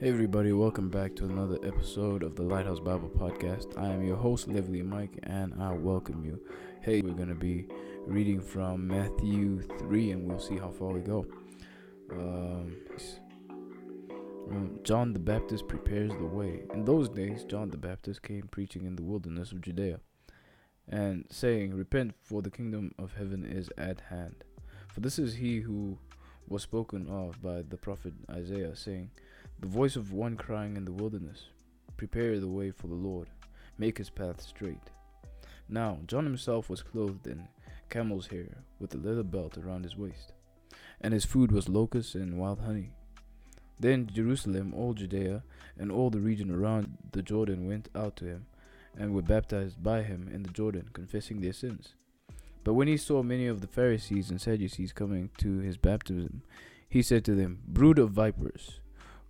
Hey, everybody, welcome back to another episode of the Lighthouse Bible Podcast. I am your host, Lively Mike, and I welcome you. Hey, we're going to be reading from Matthew 3, and we'll see how far we go. Um, John the Baptist prepares the way. In those days, John the Baptist came preaching in the wilderness of Judea and saying, Repent, for the kingdom of heaven is at hand. For this is he who was spoken of by the prophet Isaiah, saying, The voice of one crying in the wilderness, Prepare the way for the Lord, make his path straight. Now John himself was clothed in camel's hair, with a leather belt around his waist, and his food was locusts and wild honey. Then Jerusalem, all Judea, and all the region around the Jordan went out to him, and were baptized by him in the Jordan, confessing their sins. But when he saw many of the Pharisees and Sadducees coming to his baptism, he said to them, Brood of vipers,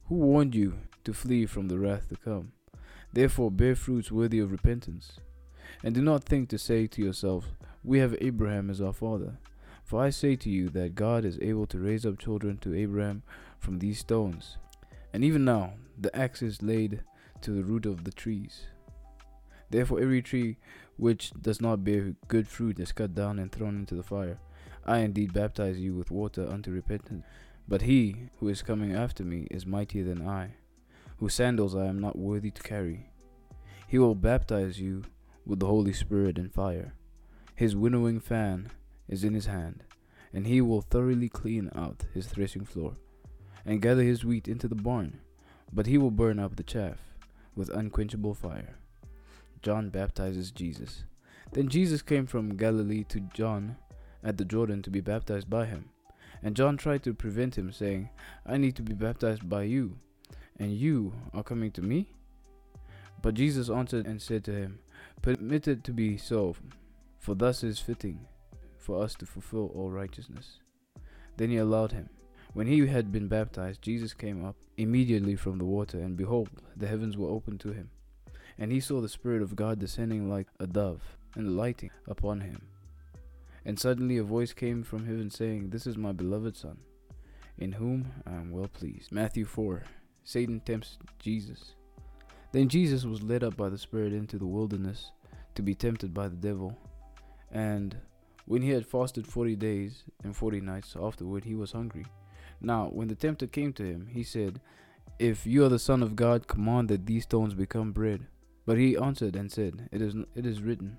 who warned you to flee from the wrath to come? Therefore bear fruits worthy of repentance. And do not think to say to yourselves, We have Abraham as our father. For I say to you that God is able to raise up children to Abraham from these stones. And even now the axe is laid to the root of the trees. Therefore every tree which does not bear good fruit is cut down and thrown into the fire. I indeed baptize you with water unto repentance, but he who is coming after me is mightier than I, whose sandals I am not worthy to carry. He will baptize you with the Holy Spirit and fire. His winnowing fan is in his hand, and he will thoroughly clean out his threshing floor, and gather his wheat into the barn, but he will burn up the chaff with unquenchable fire. John baptizes Jesus. Then Jesus came from Galilee to John at the Jordan to be baptized by him. And John tried to prevent him, saying, I need to be baptized by you, and you are coming to me? But Jesus answered and said to him, Permit it to be so, for thus is fitting for us to fulfill all righteousness. Then he allowed him. When he had been baptized, Jesus came up immediately from the water, and behold, the heavens were opened to him. And he saw the Spirit of God descending like a dove and lighting upon him. And suddenly a voice came from heaven saying, This is my beloved Son, in whom I am well pleased. Matthew 4 Satan tempts Jesus. Then Jesus was led up by the Spirit into the wilderness to be tempted by the devil. And when he had fasted forty days and forty nights, afterward he was hungry. Now, when the tempter came to him, he said, If you are the Son of God, command that these stones become bread. But he answered and said, It is, it is written,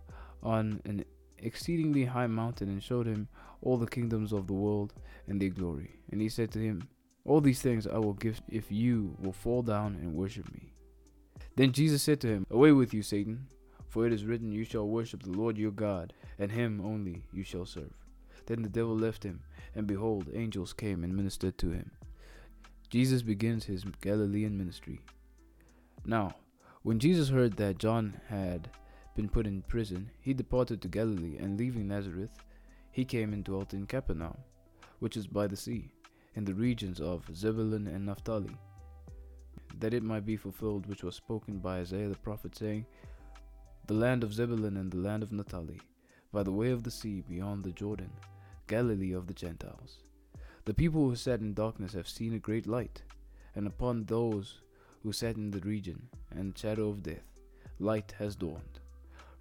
on an exceedingly high mountain and showed him all the kingdoms of the world and their glory. And he said to him, All these things I will give if you will fall down and worship me. Then Jesus said to him, Away with you, Satan, for it is written, You shall worship the Lord your God, and him only you shall serve. Then the devil left him, and behold, angels came and ministered to him. Jesus begins his Galilean ministry. Now, when Jesus heard that John had been put in prison, he departed to Galilee, and leaving Nazareth, he came and dwelt in Capernaum, which is by the sea, in the regions of Zebulun and Naphtali, that it might be fulfilled which was spoken by Isaiah the prophet, saying, The land of Zebulun and the land of Naphtali, by the way of the sea beyond the Jordan, Galilee of the Gentiles. The people who sat in darkness have seen a great light, and upon those who sat in the region and shadow of death, light has dawned.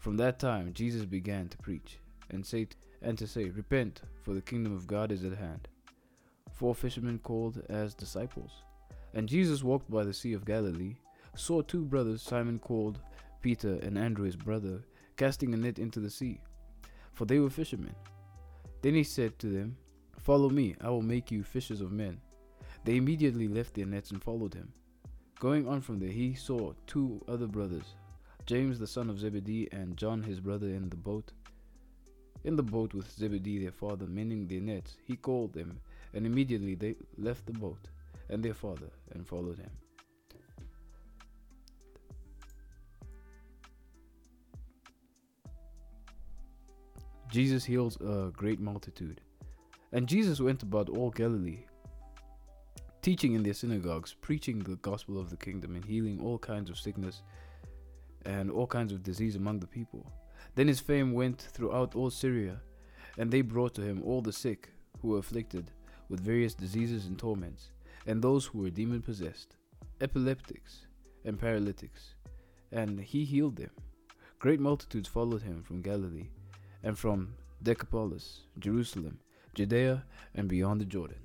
From that time Jesus began to preach and say and to say, Repent, for the kingdom of God is at hand. Four fishermen called as disciples. And Jesus walked by the sea of Galilee, saw two brothers, Simon called Peter and Andrew his brother, casting a net into the sea, for they were fishermen. Then he said to them, Follow me, I will make you fishers of men. They immediately left their nets and followed him. Going on from there, he saw two other brothers, James the son of Zebedee and John his brother in the boat. In the boat with Zebedee their father, mending their nets, he called them, and immediately they left the boat and their father and followed him. Jesus heals a great multitude. And Jesus went about all Galilee, teaching in their synagogues, preaching the gospel of the kingdom, and healing all kinds of sickness and all kinds of disease among the people. Then his fame went throughout all Syria, and they brought to him all the sick who were afflicted with various diseases and torments, and those who were demon possessed, epileptics, and paralytics, and he healed them. Great multitudes followed him from Galilee, and from Decapolis, Jerusalem, Judea, and beyond the Jordan.